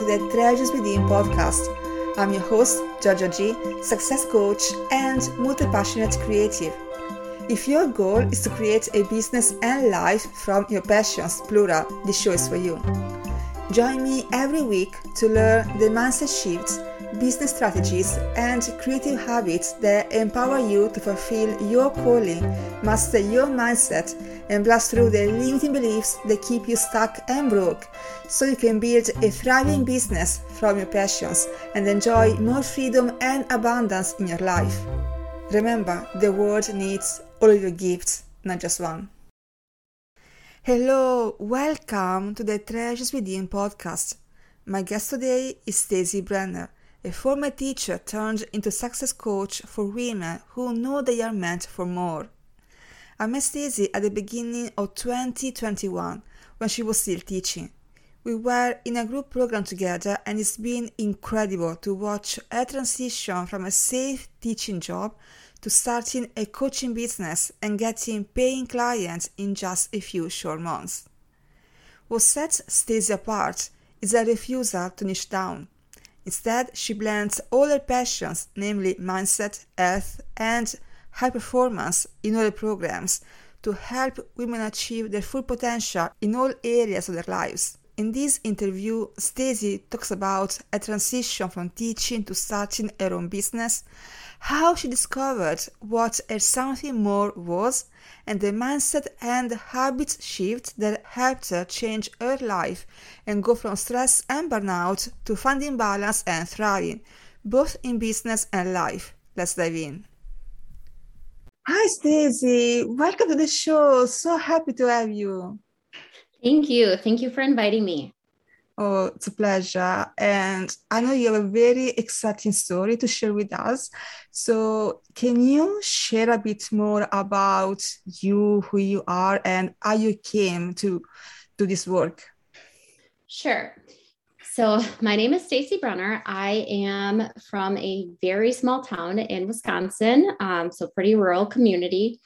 to the Treasures Within podcast. I'm your host, Giorgia G, success coach and multi passionate creative. If your goal is to create a business and life from your passions, plural, this show is for you. Join me every week to learn the mindset shifts business strategies, and creative habits that empower you to fulfill your calling, master your mindset, and blast through the limiting beliefs that keep you stuck and broke so you can build a thriving business from your passions and enjoy more freedom and abundance in your life. Remember, the world needs all your gifts, not just one. Hello, welcome to the Treasures Within podcast. My guest today is Stacie Brenner a former teacher turned into success coach for women who know they are meant for more. I met Stacie at the beginning of 2021 when she was still teaching. We were in a group program together and it's been incredible to watch her transition from a safe teaching job to starting a coaching business and getting paying clients in just a few short months. What sets Stacie apart is her refusal to niche down Instead, she blends all her passions, namely mindset, health, and high performance, in all her programs to help women achieve their full potential in all areas of their lives. In this interview, Stacie talks about a transition from teaching to starting her own business, how she discovered what her something more was, and the mindset and habit shift that helped her change her life and go from stress and burnout to finding balance and thriving, both in business and life. Let's dive in. Hi, Stacie. Welcome to the show. So happy to have you. Thank you. Thank you for inviting me. Oh, it's a pleasure. And I know you have a very exciting story to share with us. So, can you share a bit more about you, who you are, and how you came to do this work? Sure. So, my name is Stacie Brenner. I am from a very small town in Wisconsin, um, so pretty rural community.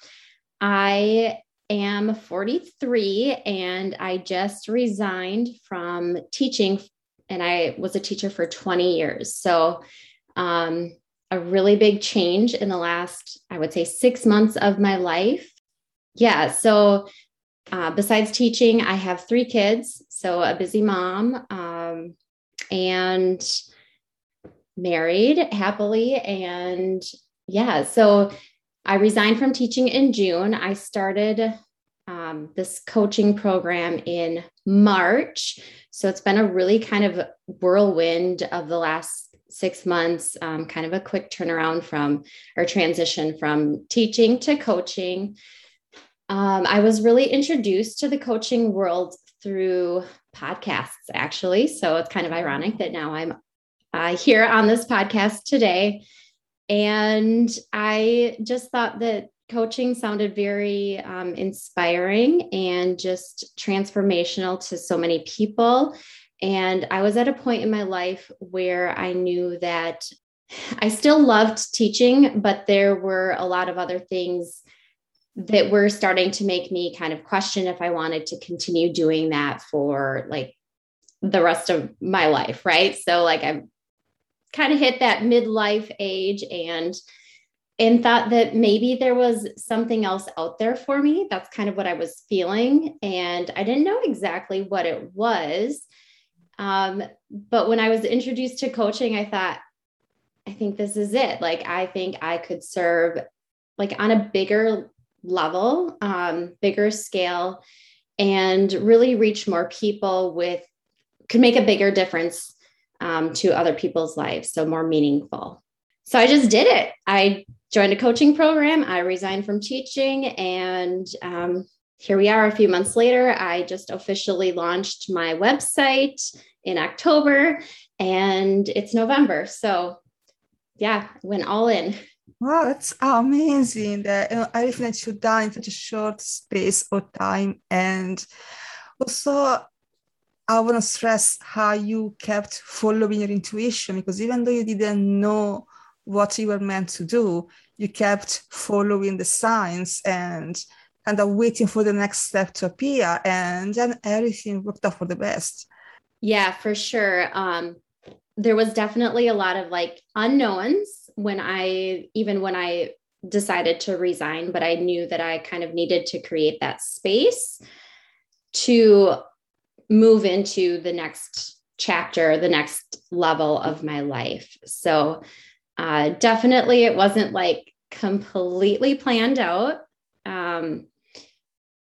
I am 43 and I just resigned from teaching, and I was a teacher for 20 years. So, um, a really big change in the last, I would say, six months of my life. Yeah. So, uh, besides teaching, I have three kids. So, a busy mom um, and married happily. And yeah, so I resigned from teaching in June. I started um, this coaching program in March. So it's been a really kind of whirlwind of the last six months, um, kind of a quick turnaround from or transition from teaching to coaching. Um, I was really introduced to the coaching world through podcasts, actually. So it's kind of ironic that now I'm uh, here on this podcast today. And I just thought that coaching sounded very um, inspiring and just transformational to so many people. And I was at a point in my life where I knew that I still loved teaching, but there were a lot of other things that were starting to make me kind of question if I wanted to continue doing that for like the rest of my life. Right. So, like, I kind of hit that midlife age and and thought that maybe there was something else out there for me. That's kind of what I was feeling. And I didn't know exactly what it was. Um, but when I was introduced to coaching, I thought, I think this is it. Like, I think I could serve like on a bigger level, um, bigger scale, and really reach more people with, could make a bigger difference um, to other people's lives. So more meaningful. So I just did it. I joined a coaching program. I resigned from teaching, and um, here we are a few months later. I just officially launched my website in October, and it's November. So, yeah, went all in. Wow, that's amazing that know, everything that you've done in such a short space of time. And also, I want to stress how you kept following your intuition because even though you didn't know what you were meant to do, you kept following the signs and kind of waiting for the next step to appear and then everything worked out for the best Yeah, for sure. Um, there was definitely a lot of like unknowns when I, even when I decided to resign, but I knew that I kind of needed to create that space to move into the next chapter, the next level of my life. So, uh, definitely, it wasn't like completely planned out. Um,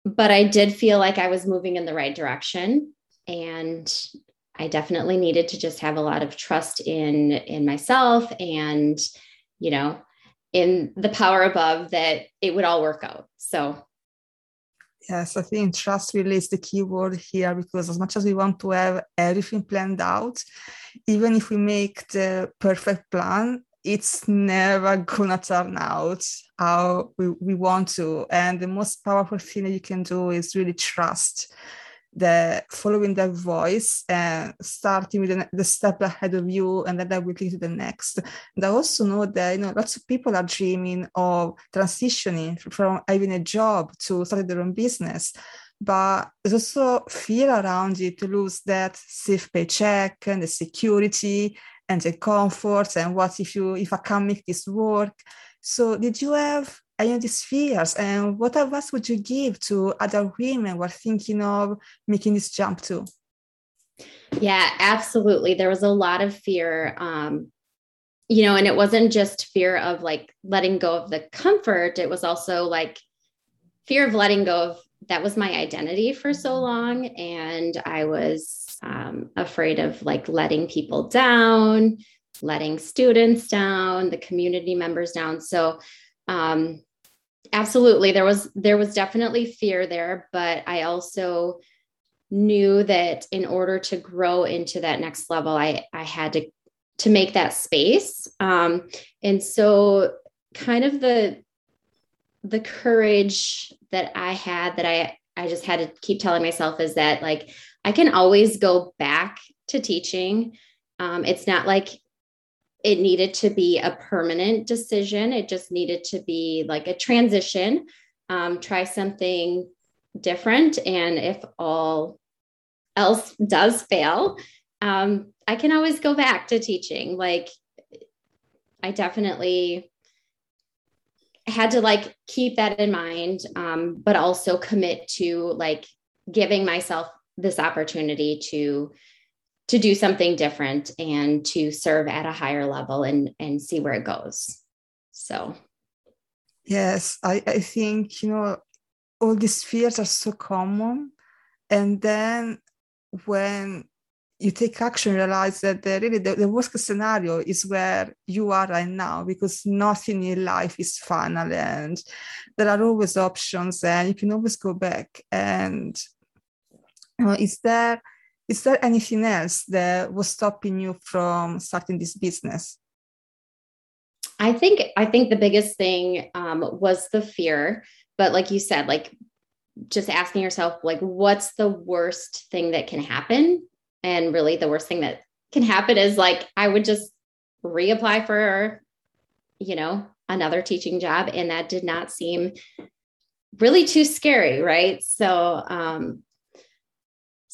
but I did feel like I was moving in the right direction. And I definitely needed to just have a lot of trust in in myself and you know in the power above that it would all work out. So Yes, I think trust really is the key word here because as much as we want to have everything planned out, even if we make the perfect plan, it's never gonna turn out how we, we want to. And the most powerful thing that you can do is really trust the following that voice and starting with the, the, step ahead of you and then that will lead to the next. And i also know that you know lots of people are dreaming of transitioning from having a job to starting their own business. But there's also fear around it to lose that safe paycheck and the security and the comfort and what if you if i can't make this work. So did you have of these fears and what advice would you give to other women who are thinking of making this jump too? Yeah absolutely. There was a lot of fear um, you know and it wasn't just fear of like letting go of the comfort. It was also like fear of letting go of that was my identity for so long and i was um, afraid of like letting people down letting students down the community members down. So um, absolutely. There was there was definitely fear there but i also knew that in order to grow into that next level i i had to to make that space. Um and so kind of the the courage that i had that i i just had to keep telling myself is that like i can always go back to teaching. Um, it's not like it needed to be a permanent decision. It just needed to be like a transition, um, try something different. And if all else does fail, um, I can always go back to teaching. Like, I definitely had to like keep that in mind, um, but also commit to like giving myself this opportunity to to do something different and to serve at a higher level and and see where it goes. So. Yes i i think you know all these fears are so common. And then when you take action realize that the, really the, the worst scenario is where you are right now because nothing in life is final and there are always options and you can always go back. And you know, is there is there anything else that was stopping you from starting this business? I think i think the biggest thing um, was the fear. But like you said like just asking yourself like what's the worst thing that can happen? And really the worst thing that can happen is like i would just reapply for you know another teaching job. And that did not seem really too scary right? So um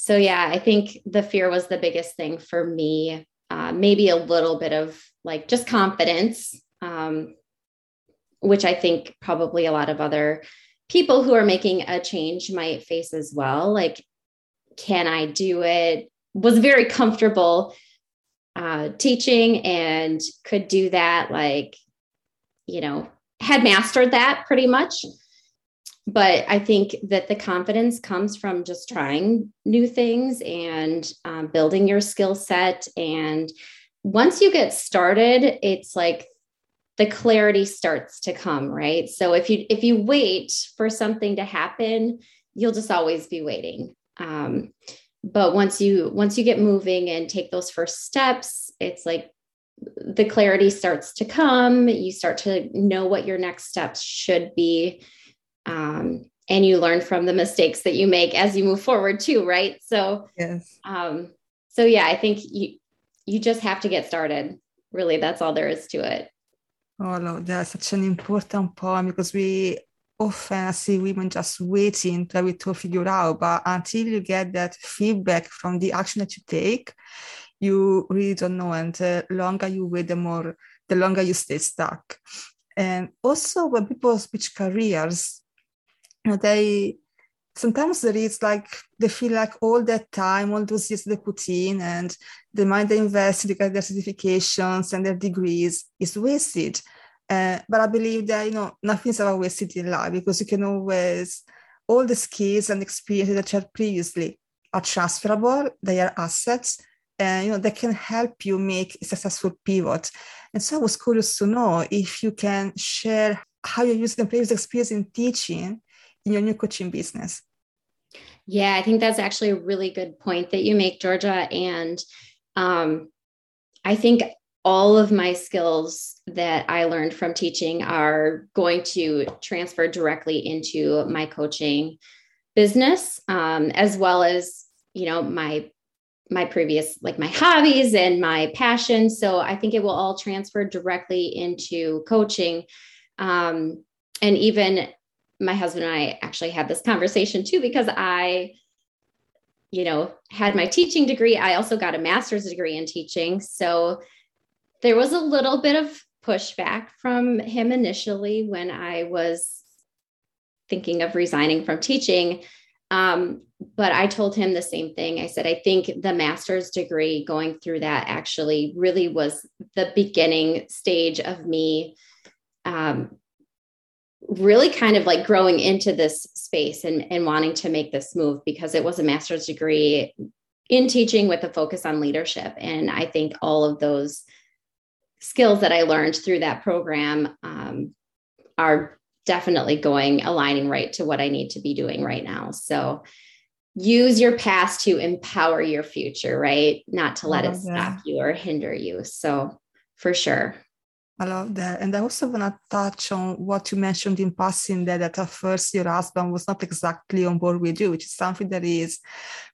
so yeah i think the fear was the biggest thing for me uh, maybe a little bit of like just confidence um, which i think probably a lot of other people who are making a change might face as well. Like can i do it? Was very comfortable uh, teaching and could do that like you know had mastered that pretty much but I think that the confidence comes from just trying new things and um, building your skill set. And once you get started, it's like the clarity starts to come, right? So if you if you wait for something to happen, you'll just always be waiting. Um, but once you once you get moving and take those first steps, it's like the clarity starts to come. You start to know what your next steps should be um, and you learn from the mistakes that you make as you move forward too right so yes um, so yeah i think you you just have to get started really that's all there is to it oh no that's such an important point because we often see women just waiting to it all figured out, but until you get that feedback from the action that you take, you really don't know. And the longer you wait, the more, the longer you stay stuck. And also when people switch careers, they sometimes there is like they feel like all that time, all those years they put in and the money they invest to get their certifications and their degrees is wasted. Uh, but I believe that you know nothing's ever wasted in life because you can always all the skills and experiences that you had previously are transferable, they are assets, and you know they can help you make a successful pivot. And so I was curious to know if you can share how you use the previous experience in teaching in your new coaching business? Yeah, I think that's actually a really good point that you make, Georgia. And um, I think all of my skills that I learned from teaching are going to transfer directly into my coaching business, um, as well as you know my my previous like my hobbies and my passion. So I think it will all transfer directly into coaching. Um, and even my husband and I actually had this conversation too because I you know had my teaching degree. I also got a master's degree in teaching. So there was a little bit of pushback from him initially when I was thinking of resigning from teaching. Um, but I told him the same thing. I said, I think the master's degree going through that actually really was the beginning stage of me um, really kind of like growing into this space and, and wanting to make this move because it was a master's degree in teaching with a focus on leadership. And I think all of those skills that I learned through that program um, are definitely going aligning right to what I need to be doing right now. So use your past to empower your future, right? Not to let oh, it stop you or hinder you. So for sure. I love that. And I also want to touch on what you mentioned in passing that, that at first your husband was not exactly on board with you, which is something that is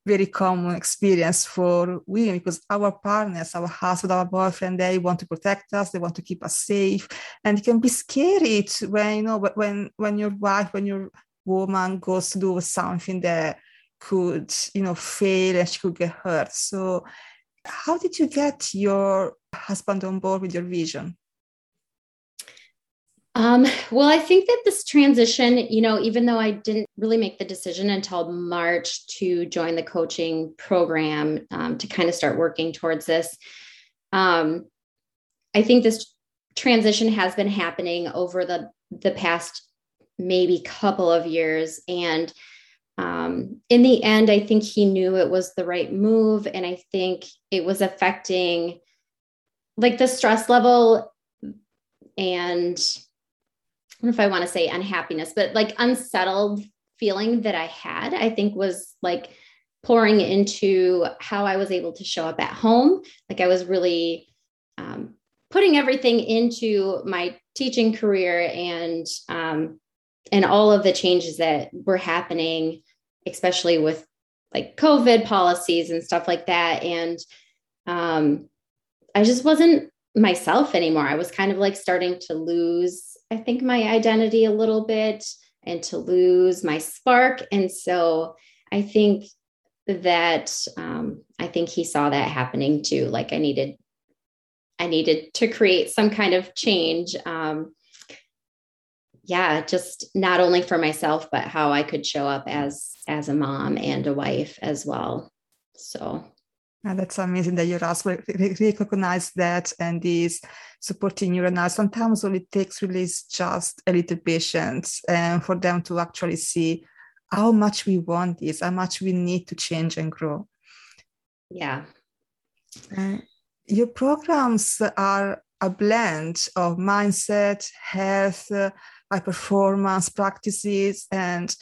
very common experience for women because our partners, our husband, our boyfriend, they want to protect us, they want to keep us safe. And it can be scary to, when, you know, when, when your wife, when your woman goes to do something that could, you know, fail and she could get hurt. So how did you get your husband on board with your vision? Um, well, I think that this transition, you know, even though I didn't really make the decision until March to join the coaching program um, to kind of start working towards this, um, I think this transition has been happening over the the past maybe couple of years, and um, in the end, I think he knew it was the right move, and I think it was affecting like the stress level and if I want to say unhappiness, but like unsettled feeling that I had, I think was like pouring into how I was able to show up at home. Like I was really um, putting everything into my teaching career and um, and all of the changes that were happening, especially with like COVID policies and stuff like that. And um, I just wasn't myself anymore. I was kind of like starting to lose I think, my identity a little bit and to lose my spark. And so I think that um, I think he saw that happening too. Like I needed, I needed to create some kind of change. Um, yeah, just not only for myself, but how I could show up as as a mom and a wife as well. So and that's amazing that your husband recognize that and is supporting you. And sometimes all it takes really is just a little patience and for them to actually see how much we want this, how much we need to change and grow. Yeah. Uh, your programs are a blend of mindset, health, uh, high performance practices, and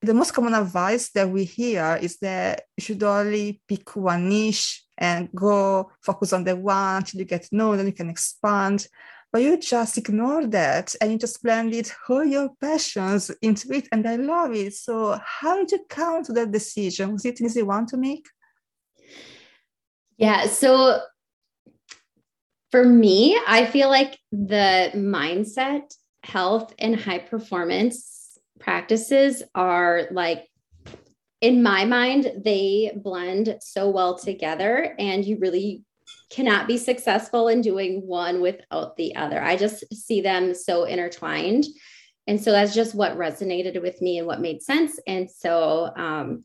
the most common advice that we hear is that you should only pick one niche and go focus on the one until you get known, know, then you can expand. But you just ignore that and you just blended all your passions into it. And I love it. So, how did you come to that decision? Was it an easy one to make? Yeah. So, for me, I feel like the mindset, health, and high performance practices are like in my mind they blend so well together and you really cannot be successful in doing one without the other. I just see them so intertwined. And so that's just what resonated with me and what made sense. And so um,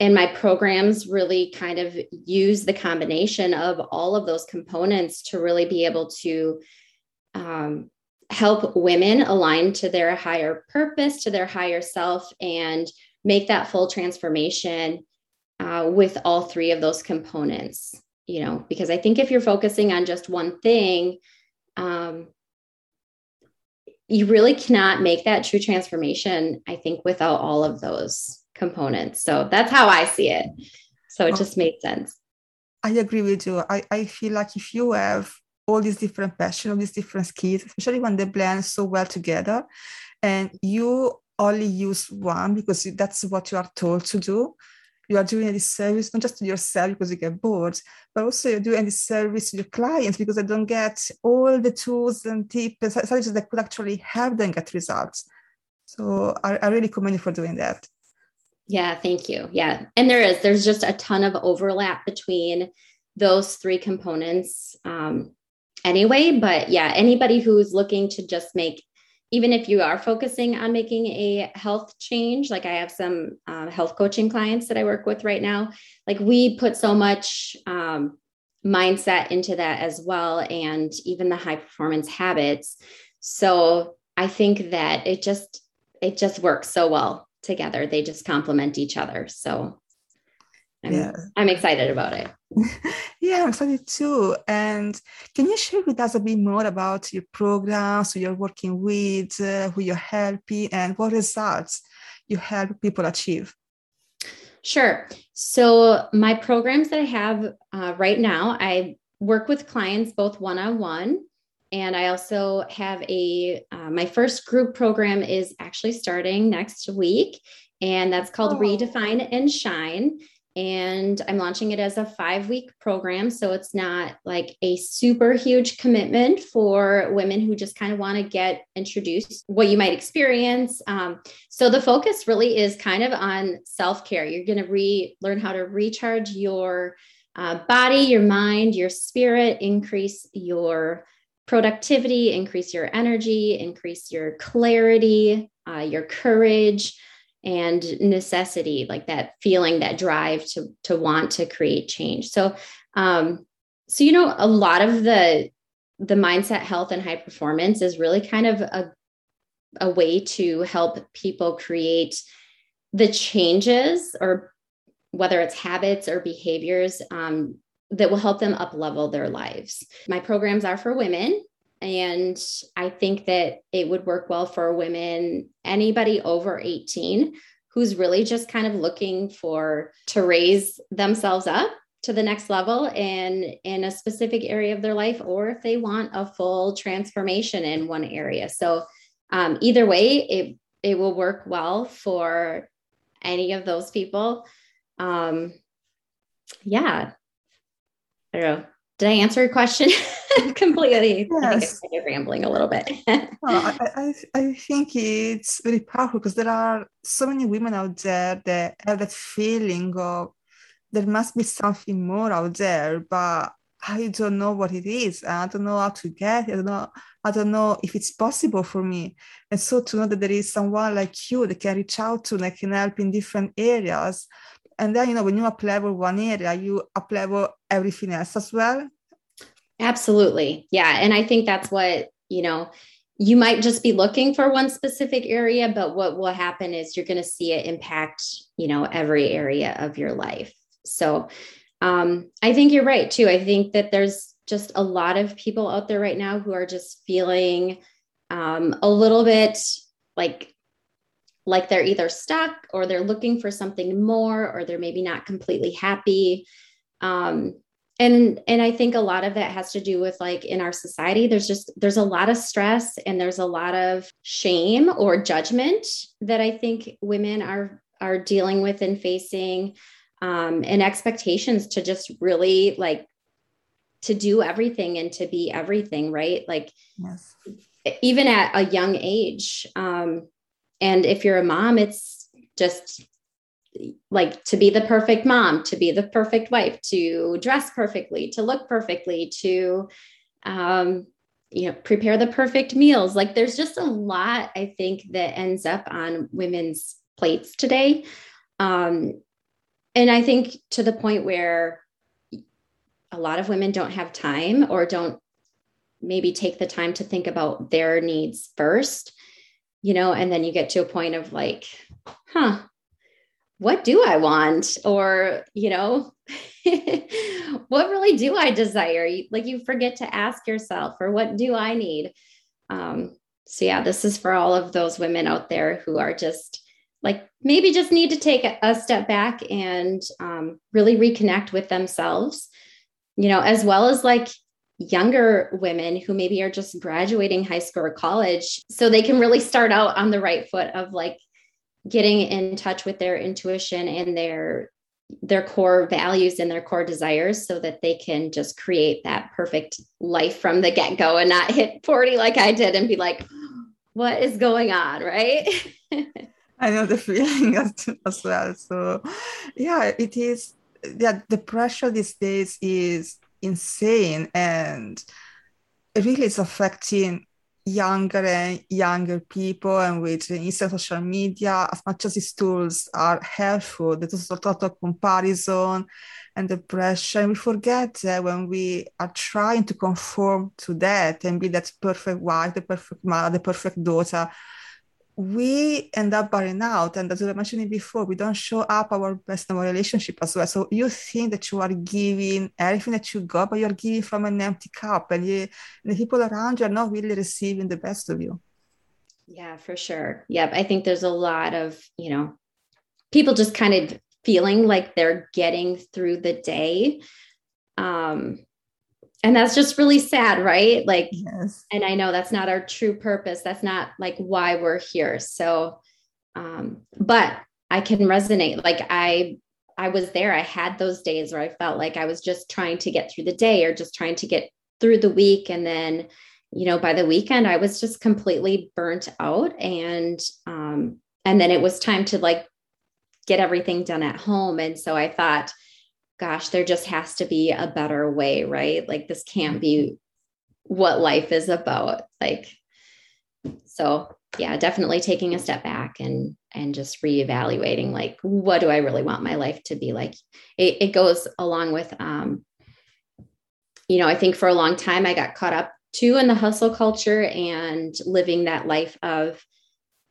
and my programs really kind of use the combination of all of those components to really be able to um, help women align to their higher purpose to their higher self and make that full transformation uh, with all three of those components you know because i think if you're focusing on just one thing um, you really cannot make that true transformation i think without all of those components. So that's how i see it. So it just made sense. I agree with you. I, I feel like if you have all these different passions all these different skills especially when they blend so well together and you only use one because that's what you are told to do you are doing this service not just to yourself because you get bored, but also you're doing this service to your clients because they don't get all the tools and tips and strategies that could actually help them get results. So I, I really commend you for doing that. Yeah, thank you. Yeah. And there is, there's just a ton of overlap between those three components um, anyway. But yeah, anybody who's looking to just make even if you are focusing on making a health change, like I have some uh, health coaching clients that I work with right now, like we put so much um, mindset into that as well, and even the high performance habits. So I think that it just it just works so well together. They just complement each other. So I'm, yeah. I'm excited about it. yeah, I'm excited too. And can you share with us a bit more about your programs, who you're working with, uh, who you're helping, and what results you help people achieve? Sure. So, my programs that I have uh, right now, I work with clients both one on one. And I also have a, uh, my first group program is actually starting next week, and that's called oh. Redefine and Shine and I'm launching it as a five week program. So it's not like a super huge commitment for women who just kind of want to get introduced what you might experience. Um, so the focus really is kind of on self care. You're going to re learn how to recharge your uh, body, your mind, your spirit, increase your productivity, increase your energy, increase your clarity, uh, your courage and necessity like that feeling that drive to to want to create change. So um so you know a lot of the the mindset health and high performance is really kind of a a way to help people create the changes or whether it's habits or behaviors um, that will help them up level their lives. My programs are for women and I think that it would work well for women, anybody over 18 who's really just kind of looking for to raise themselves up to the next level in in a specific area of their life or if they want a full transformation in one area. So um, either way it it will work well for any of those people. Um, yeah. I don't know. Did i answer your question completely yes. I am rambling a little bit. I, I, I think it's very powerful because there are so many women out there that have that feeling of there must be something more out there, but I don't know what it is. I don't know how to get it. I don't know. I don't know if it's possible for me. And so to know that there is someone like you that can reach out to, that can help in different areas. And then, you know, when you apply for one area, you apply for everything else as well. Absolutely. Yeah. And I think that's what, you know, you might just be looking for one specific area, but what will happen is you're going to see it impact, you know, every area of your life. So um, I think you're right too. I think that there's just a lot of people out there right now who are just feeling um, a little bit like like they're either stuck or they're looking for something more or they're maybe not completely happy um, and and i think a lot of that has to do with like in our society there's just there's a lot of stress and there's a lot of shame or judgment that i think women are are dealing with and facing um, and expectations to just really like to do everything and to be everything right like yes. even at a young age um, and if you're a mom, it's just like to be the perfect mom, to be the perfect wife, to dress perfectly, to look perfectly, to um, you know, prepare the perfect meals. Like there's just a lot I think that ends up on women's plates today. Um, and I think to the point where a lot of women don't have time or don't maybe take the time to think about their needs first, you know, and then you get to a point of like, huh, what do I want? Or, you know, what really do I desire? Like you forget to ask yourself, or what do I need? Um, so, yeah, this is for all of those women out there who are just like maybe just need to take a, step back and um, really reconnect with themselves, you know, as well as like younger women who maybe are just graduating high school or college so they can really start out on the right foot of like getting in touch with their intuition and their their core values and their core desires so that they can just create that perfect life from the get-go and not hit 40 like I did and be like what is going on right? I know the feeling as, well so yeah it is yeah the pressure these days is insane and it really is affecting younger and younger people and with instant social media, as much as these tools are helpful, there's a lot of comparison and. And we forget that when we are trying to conform to that and be that perfect wife, the perfect mother, the perfect daughter, we end up burning out. And as I mentioned before, we don't show up our best in our relationship as well. So you think that you are giving everything that you got, but you're giving from an empty cup, and, you, and the people around you are not really receiving the best of you. Yeah, for sure. Yep. I think there's a lot of, you know, people just kind of feeling like they're getting through the day. Um, and that's just really sad right? Like yes. and i know that's not our true purpose. That's not like why we're here. So um but i can resonate. Like i i was there. I had those days where i felt like i was just trying to get through the day or just trying to get through the week. And then you know by the weekend i was just completely burnt out. And um and then it was time to like get everything done at home. And so i thought gosh, there just has to be a better way, right? Like this can't be what life is about. Like, so yeah, definitely taking a step back and and just reevaluating like what do I really want my life to be like? It, it goes along with um, you know, I think for a long time I got caught up too in the hustle culture and living that life of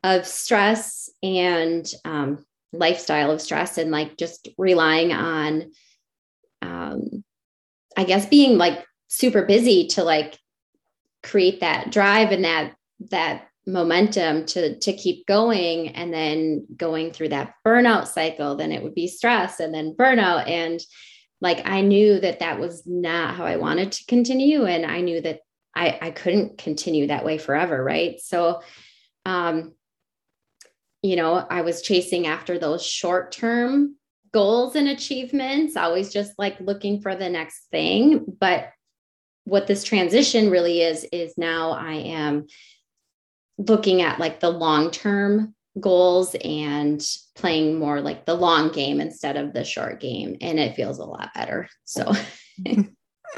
of stress and um, lifestyle of stress and like just relying on um, I guess being like super busy to like create that drive and that that momentum to to keep going and then going through that burnout cycle then it would be stress and then burnout. And like I knew that that was not how I wanted to continue. And I knew that I I couldn't continue that way forever right? So um you know I was chasing after those short term goals and achievements, always just like looking for the next thing. But what this transition really is, is now I am looking at like the long term goals and playing more like the long game instead of the short game. And it feels a lot better. So.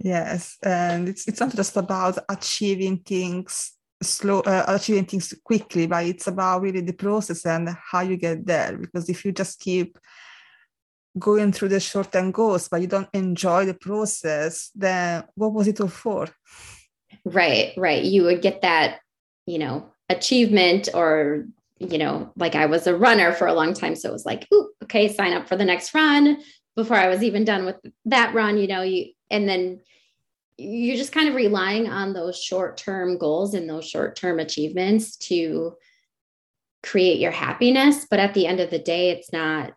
yes. And it's, it's not just about achieving things slow uh, achieving things quickly but it's about really the process and how you get there because if you just keep going through the short term goals but you don't enjoy the process then what was it all for? Right right. You would get that you know achievement or you know like i was a runner for a long time so it was like Ooh, okay sign up for the next run. Before i was even done with that run you know you and then you're just kind of relying on those short term goals and those short term achievements to create your happiness but at the end of the day it's not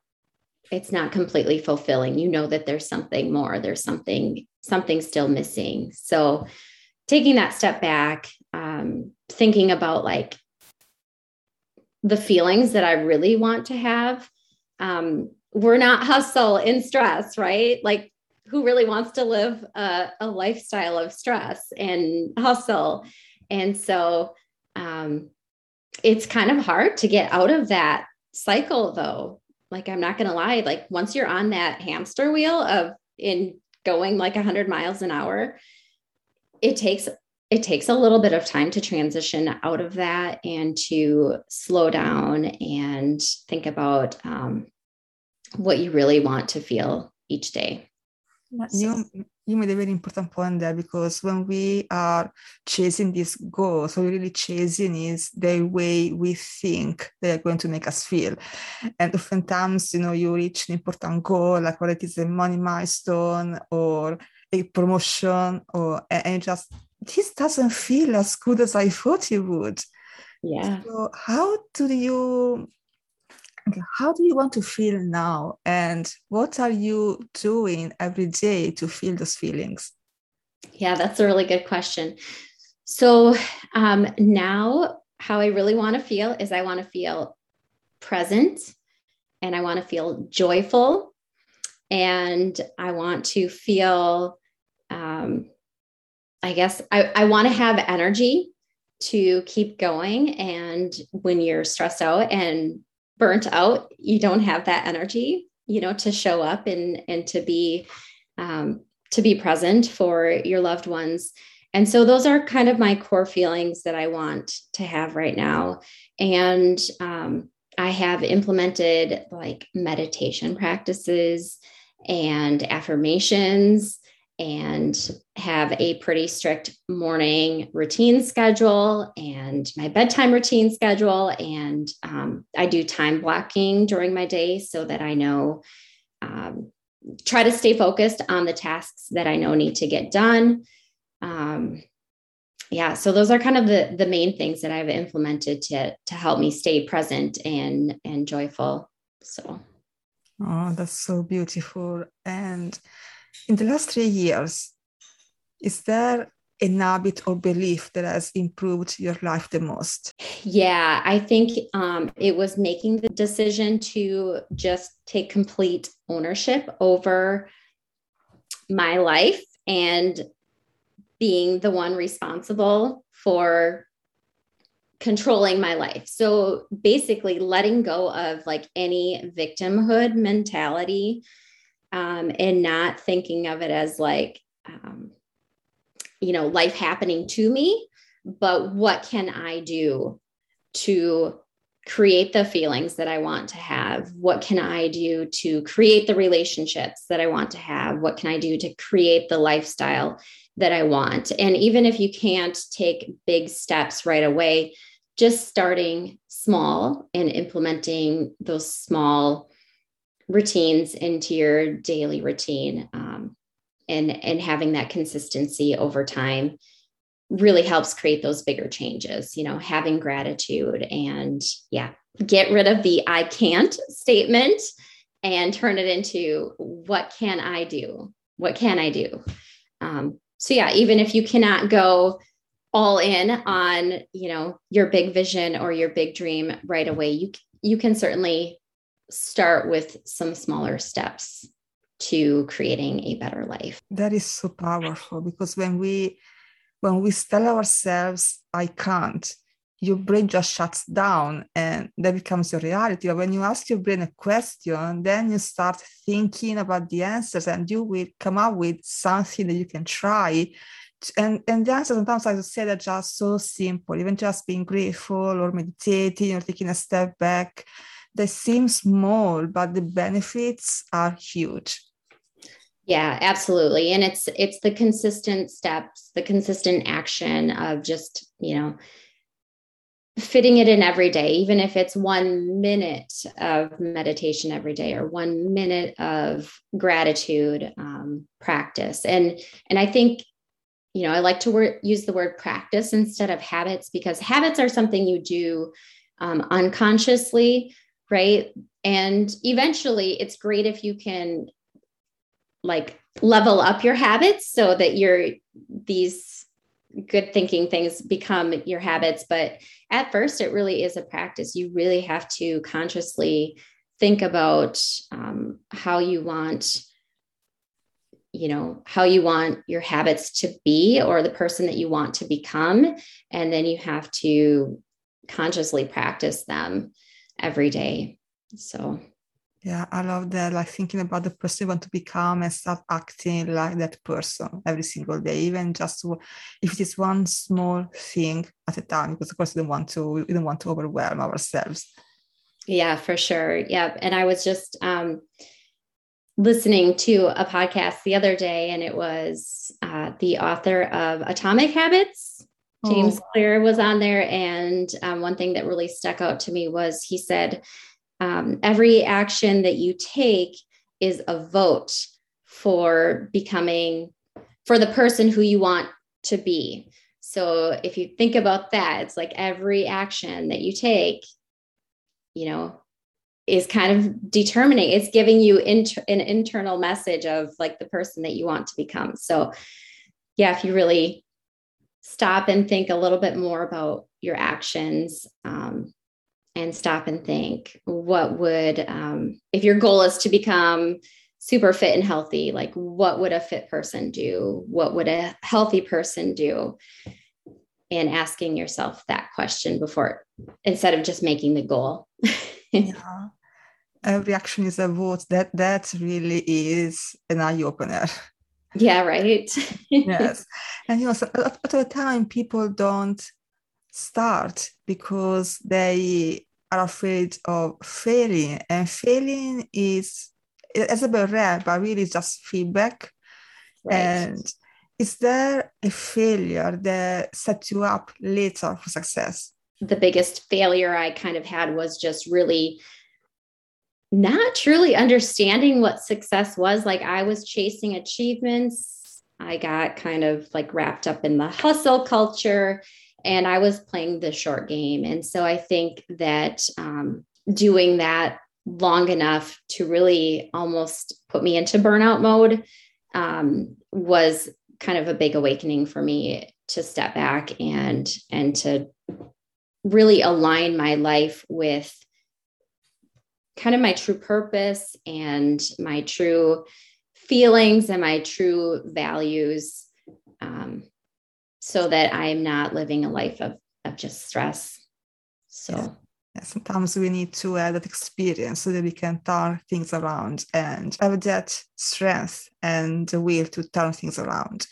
it's not completely fulfilling. You know that there's something more there's something something still missing. So taking that step back um, thinking about like the feelings that i really want to have um, we're not hustle in stress right? Like who really wants to live a, a lifestyle of stress and hustle and so um, it's kind of hard to get out of that cycle though. Like I'm not going to lie, like once you're on that hamster wheel of in going like 100 miles an hour, it takes it takes a little bit of time to transition out of that and to slow down and think about um, what you really want to feel each day. You, you made a very important point there because when we are chasing this goal, so really chasing is the way we think they are going to make us feel. And oftentimes, you know, you reach an important goal, like whether it is a money milestone or a promotion or and just this doesn't feel as good as I thought it would. Yeah. So how do you how do you want to feel now? And what are you doing every day to feel those feelings? Yeah that's a really good question. So um, now how i really want to feel is i want to feel present and i want to feel joyful and i want to feel um, i guess i, I want to have energy to keep going and when you're stressed out and burnt out, you don't have that energy, you know, to show up and and to be um, to be present for your loved ones. And so those are kind of my core feelings that I want to have right now. And um, I have implemented like meditation practices and affirmations and have a pretty strict morning routine schedule and my bedtime routine schedule. And um, I do time blocking during my day so that I know, um, try to stay focused on the tasks that I know need to get done. Um, yeah, so those are kind of the the main things that I've implemented to to help me stay present and and joyful. So, oh, that's so beautiful and in the last three years, is there an habit or belief that has improved your life the most? Yeah, I think um, it was making the decision to just take complete ownership over my life and being the one responsible for controlling my life. So basically, letting go of like any victimhood mentality um, and not thinking of it as like, um, you know, life happening to me, but what can I do to create the feelings that I want to have? What can I do to create the relationships that I want to have? What can I do to create the lifestyle that I want? And even if you can't take big steps right away, just starting small and implementing those small routines into your daily routine um, and and having that consistency over time really helps create those bigger changes you know having gratitude and yeah get rid of the i can't statement and turn it into what can i do? What can i do? Um, so yeah even if you cannot go all in on you know your big vision or your big dream right away you you can certainly start with some smaller steps to creating a better life that is so powerful because when we when we tell ourselves i can't your brain just shuts down and that becomes your reality. But when you ask your brain a question, then you start thinking about the answers and you will come up with something that you can try. And, and the answers sometimes I would say that just so simple, even just being grateful or meditating or taking a step back they seem small, but the benefits are huge. Yeah, absolutely. And it's it's the consistent steps, the consistent action of just, you know, fitting it in every day, even if it's one minute of meditation every day or one minute of gratitude um, practice. And and I think, you know, I like to wor- use the word practice instead of habits because habits are something you do um, unconsciously right? And eventually it's great if you can like level up your habits so that your these good thinking things become your habits. But at first it really is a practice. You really have to consciously think about um, how you want you know how you want your habits to be or the person that you want to become. And then you have to consciously practice them every day. So yeah, I love that. Like thinking about the person you want to become and start acting like that person every single day, even just if it is one small thing at a time, because of course we don't want to we don't want to overwhelm ourselves. Yeah, for sure. Yeah. And I was just um listening to a podcast the other day, and it was uh, the author of Atomic Habits. James oh. Clear was on there. And um, one thing that really stuck out to me was he said, um, every action that you take is a vote for becoming for the person who you want to be so if you think about that it's like every action that you take you know is kind of determining it's giving you int- an internal message of like the person that you want to become so yeah if you really stop and think a little bit more about your actions um, and stop and think what would um, if your goal is to become super fit and healthy like what would a fit person do? What would a healthy person do? And asking yourself that question before instead of just making the goal. Yeah. Every action is a vote. That that really is an eye-opener yeah right yes and you know so at the time people don't start because they are afraid of failing, and failing is it's a bit rare, but really just feedback. Right. And is there a failure that set you up later for success? The biggest failure I kind of had was just really not truly understanding what success was. Like I was chasing achievements. I got kind of like wrapped up in the hustle culture and I was playing the short game. And so I think that um, doing that long enough to really almost put me into burnout mode um, was kind of a big awakening for me to step back and and to really align my life with kind of my true purpose and my true feelings and my true values um, so that I'm not living a life of, of just stress. So, yeah. Yeah, sometimes we need to have that experience so that we can turn things around and have that strength and the will to turn things around.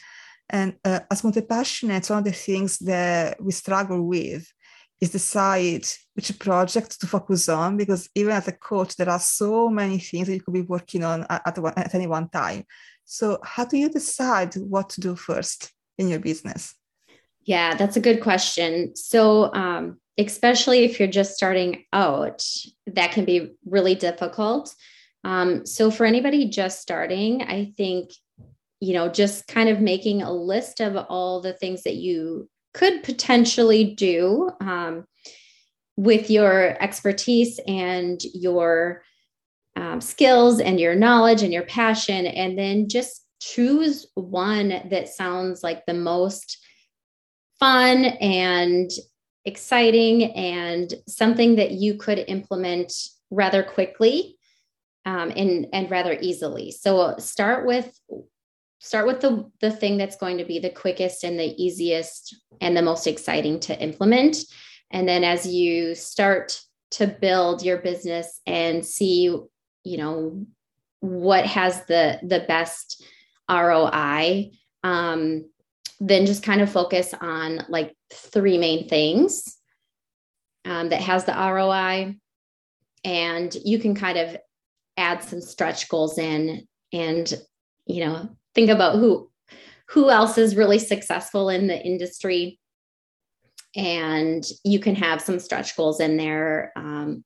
And uh, as multi-passionate, one of the things that we struggle with is decide which project to focus on because even as a coach, there are so many things that you could be working on at, one, at any one time. So, how do you decide what to do first in your business? Yeah, that's a good question. So, um, especially if you're just starting out, that can be really difficult. Um, so, for anybody just starting, I think, you know, just kind of making a list of all the things that you could potentially do um, with your expertise and your um, skills and your knowledge and your passion, and then just choose one that sounds like the most fun and exciting and something that you could implement rather quickly um, and and rather easily. So start with start with the the thing that's going to be the quickest and the easiest and the most exciting to implement and then as you start to build your business and see you know what has the the best roi um, then just kind of focus on like three main things um, that has the ROI. And you can kind of add some stretch goals in and, you know, think about who who else is really successful in the industry and you can have some stretch goals in there um,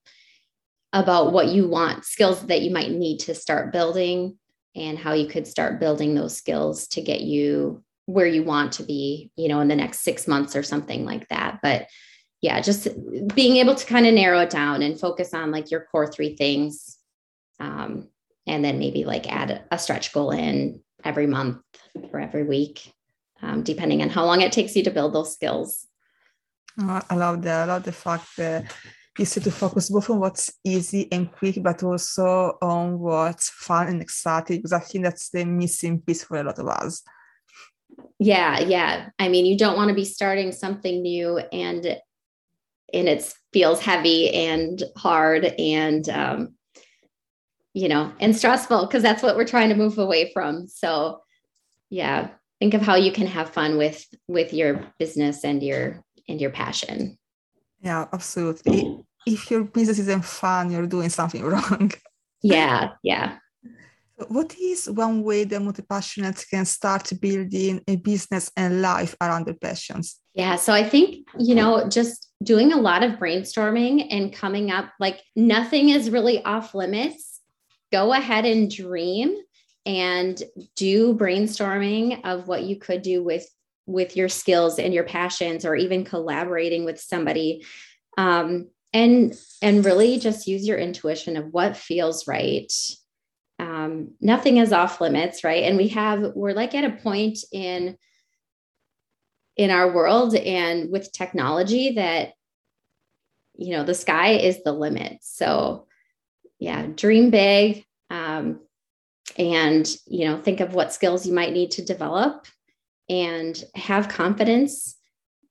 about what you want skills that you might need to start building and how you could start building those skills to get you where you want to be, you know, in the next six months or something like that. But yeah, just being able to kind of narrow it down and focus on like your core three things. Um, and then maybe like add a stretch goal in every month or every week, um, depending on how long it takes you to build those skills. I love that. I love the fact that you see to focus both on what's easy and quick, but also on what's fun and exciting, because I think that's the missing piece for a lot of us. Yeah, yeah. I mean, you don't want to be starting something new and and it feels heavy and hard and um, you know and stressful because that's what we're trying to move away from so yeah think of how you can have fun with with your business and your and your passion yeah absolutely if your business isn't fun you're doing something wrong yeah yeah what is one way that multi-passionates can start building a business and life around their passions? Yeah, so I think, you know, just doing a lot of brainstorming and coming up like nothing is really off limits. Go ahead and dream and do brainstorming of what you could do with with your skills and your passions or even collaborating with somebody um, and and really just use your intuition of what feels right. Um, nothing is off limits right? And we have we're like at a point in in our world and with technology that you know the sky is the limit. So yeah dream big um, and you know think of what skills you might need to develop and have confidence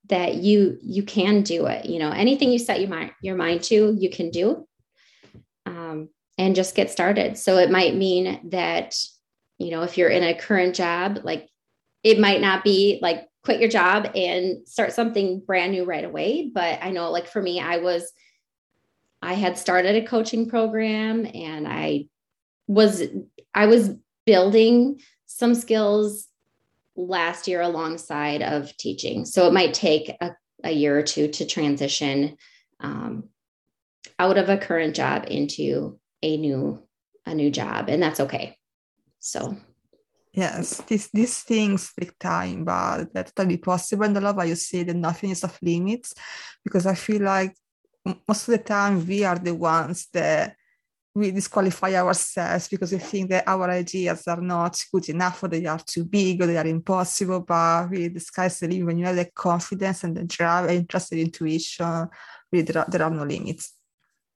that you you can do it you know anything you set your mind your mind to you can do um, and just get started. So it might mean that, you know, if you're in a current job, like it might not be like quit your job and start something brand new right away. But I know, like for me, I was, I had started a coaching program and I was, I was building some skills last year alongside of teaching. So it might take a, a year or two to transition um, out of a current job into a new a new job and that's okay. So. Yes these these things take time but that's totally possible. And i love how you say that nothing is off limits because i feel like most of the time we are the ones that we disqualify ourselves because we think that our ideas are not good enough or they are too big or they are impossible but really the sky's the limit when you have the confidence and the drive and trusted intuition really there are, there are no limits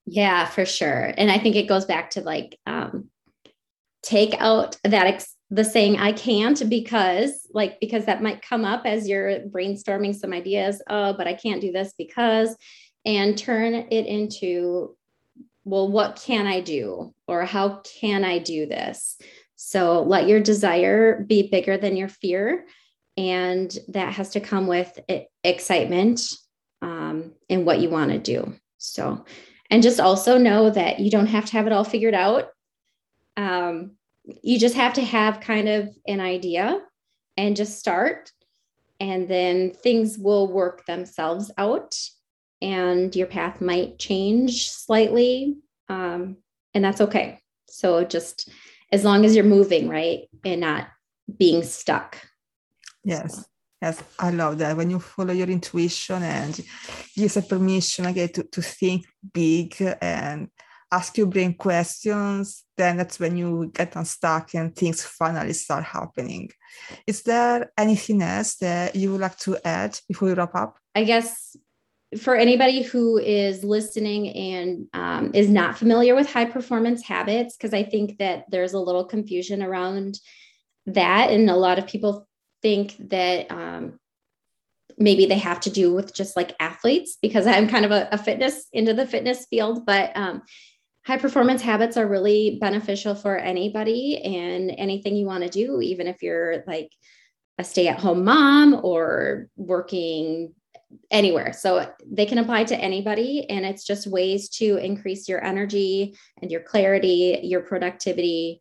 yeah, for sure. And I think it goes back to like um, take out that ex- the saying I can't because like because that might come up as you're brainstorming some ideas. Oh, but I can't do this because and turn it into well, what can I do or how can I do this? So let your desire be bigger than your fear. And that has to come with excitement um, in what you want to do. So and just also know that you don't have to have it all figured out. Um, you just have to have kind of an idea and just start. And then things will work themselves out and your path might change slightly. Um, and that's okay. So just as long as you're moving, right? And not being stuck. Yes. Yes, I love that. When you follow your intuition and use a permission again to, to think big and ask your brain questions, then that's when you get unstuck and things finally start happening. Is there anything else that you would like to add before we wrap up? I guess for anybody who is listening and um, is not familiar with high performance habits, because I think that there's a little confusion around that. And a lot of people think that um, maybe they have to do with just like athletes because I'm kind of a, a fitness into the fitness field, but um, high performance habits are really beneficial for anybody and anything you want to do, even if you're like a stay at home mom or working anywhere. So they can apply to anybody. And it's just ways to increase your energy and your clarity, your productivity,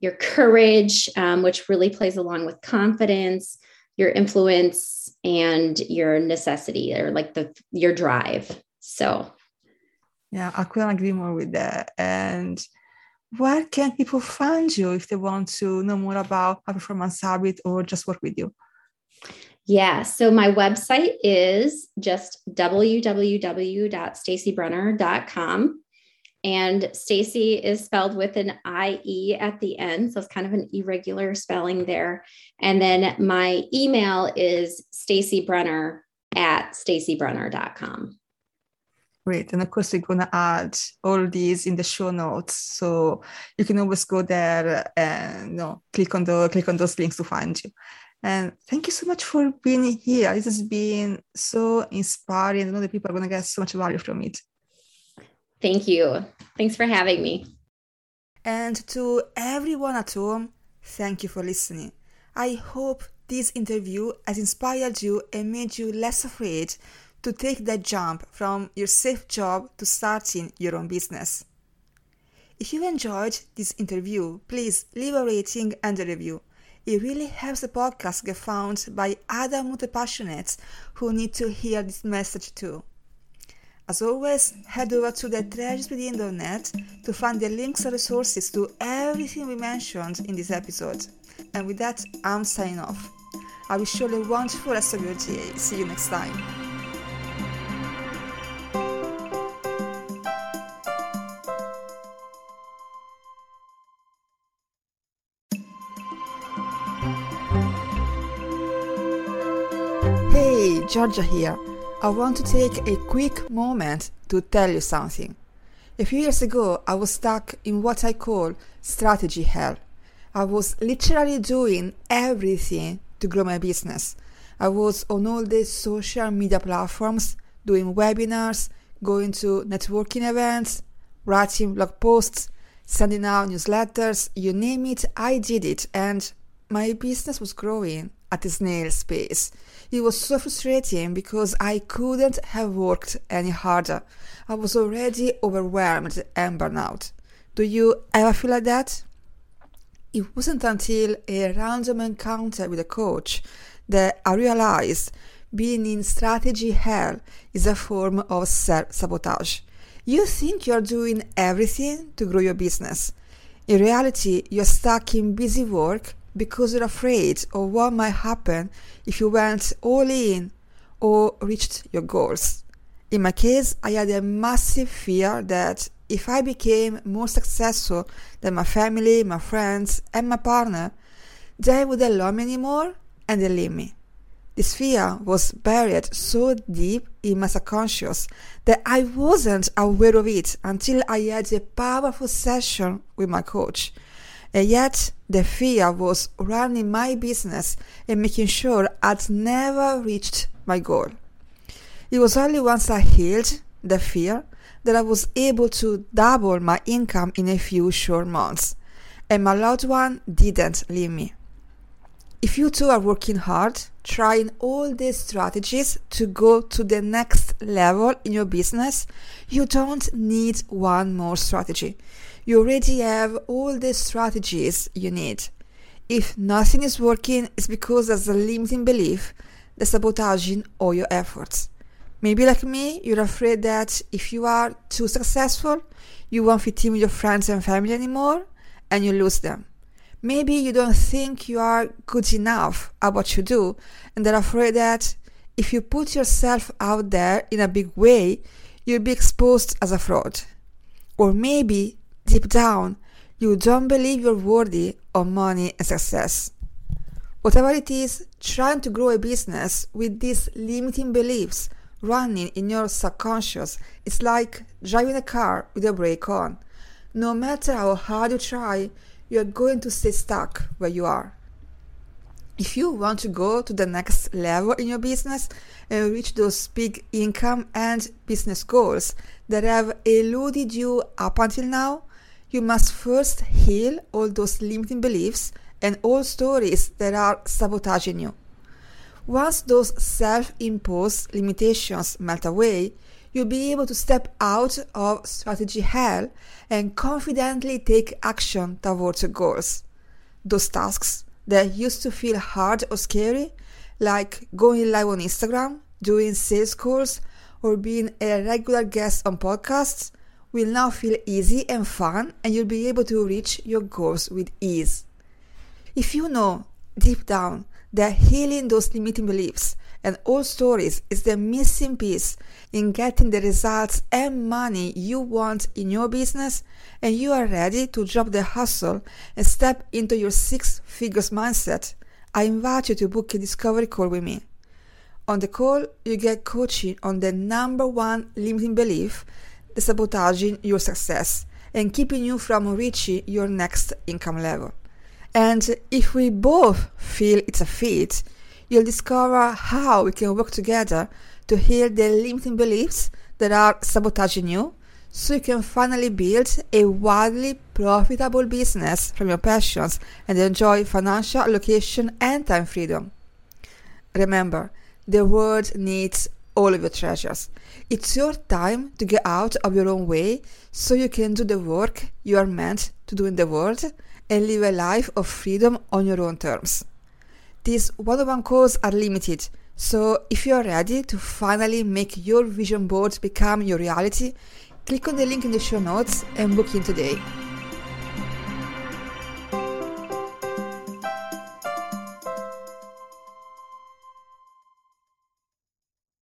your courage, um, which really plays along with confidence, your influence, and your necessity or like the your drive. So, yeah, I couldn't agree more with that. And where can people find you if they want to know more about a performance habit or just work with you? Yeah, so my website is just www.staciebrenner.com. And Stacie is spelled with an IE at the end. So it's kind of an irregular spelling there. And then my email is staciebrenner at staciebrenner.com. Great. And of course, we're going to add all these in the show notes. So you can always go there and you know, click on the click on those links to find you. And thank you so much for being here. This has been so inspiring. I know that people are going to get so much value from it. Thank you. Thanks for having me. And to everyone at home, thank you for listening. I hope this interview has inspired you and made you less afraid to take that jump from your safe job to starting your own business. If you enjoyed this interview, please leave a rating and a review. It really helps the podcast get found by other multi passionates who need to hear this message too. As always, head over to thetreasureswithin.net to find the links and resources to everything we mentioned in this episode. And with that, I'm signing off. I wish you all a wonderful rest of your day. See you next time. Giorgia here. I want to take a quick moment to tell you something. A few years ago, I was stuck in what I call strategy hell. I was literally doing everything to grow my business. I was on all the social media platforms, doing webinars, going to networking events, writing blog posts, sending out newsletters, you name it, I did it, and my business was growing at a snail's pace. It was so frustrating because I couldn't have worked any harder. I was already overwhelmed and burnout. Do you ever feel like that? It wasn't until a random encounter with a coach that I realized being in strategy hell is a form of self sabotage. You think you're doing everything to grow your business. In reality, you're stuck in busy work because you're afraid of what might happen if you went all in or reached your goals. In my case, I had a massive fear that if I became more successful than my family, my friends, and my partner, they wouldn't love me anymore and they leave me. This fear was buried so deep in my subconscious that I wasn't aware of it until I had a powerful session with my coach. And yet, the fear was running my business and making sure I'd never reached my goal. It was only once I healed the fear that I was able to double my income in a few short months, and my loved one didn't leave me. If you too are working hard, trying all these strategies to go to the next level in your business, you don't need one more strategy. You already have all the strategies you need. If nothing is working, it's because there's a limiting belief that's sabotaging all your efforts. Maybe like me, you're afraid that if you are too successful, you won't fit in with your friends and family anymore and you lose them. Maybe you don't think you are good enough at what you do and are afraid that if you put yourself out there in a big way, you'll be exposed as a fraud. Or maybe deep down, you don't believe you're worthy of money and success. Whatever it is, trying to grow a business with these limiting beliefs running in your subconscious is like driving a car with a brake on. No matter how hard you try, you are going to stay stuck where you are. If you want to go to the next level in your business and reach those big income and business goals that have eluded you up until now, you must first heal all those limiting beliefs and all stories that are sabotaging you. Once those self imposed limitations melt away, you'll be able to step out of strategy hell and confidently take action towards your goals. Those tasks that used to feel hard or scary, like going live on Instagram, doing sales calls, or being a regular guest on podcasts, will now feel easy and fun, and you'll be able to reach your goals with ease. If you know deep down that healing those limiting beliefs and old stories is the missing piece in getting the results and money you want in your business, and you are ready to drop the hustle and step into your six figures mindset, I invite you to book a discovery call with me. On the call, you get coaching on the number one limiting belief sabotaging your success and keeping you from reaching your next income level. And if we both feel it's a fit, you'll discover how we can work together to heal the limiting beliefs that are sabotaging you so you can finally build a wildly profitable business from your passions and enjoy financial allocation and time freedom. Remember, the world needs all of your treasures. It's your time to get out of your own way so you can do the work you are meant to do in the world and live a life of freedom on your own terms. These one on one calls are limited, so if you are ready to finally make your vision board become your reality, click on the link in the show notes and book in today.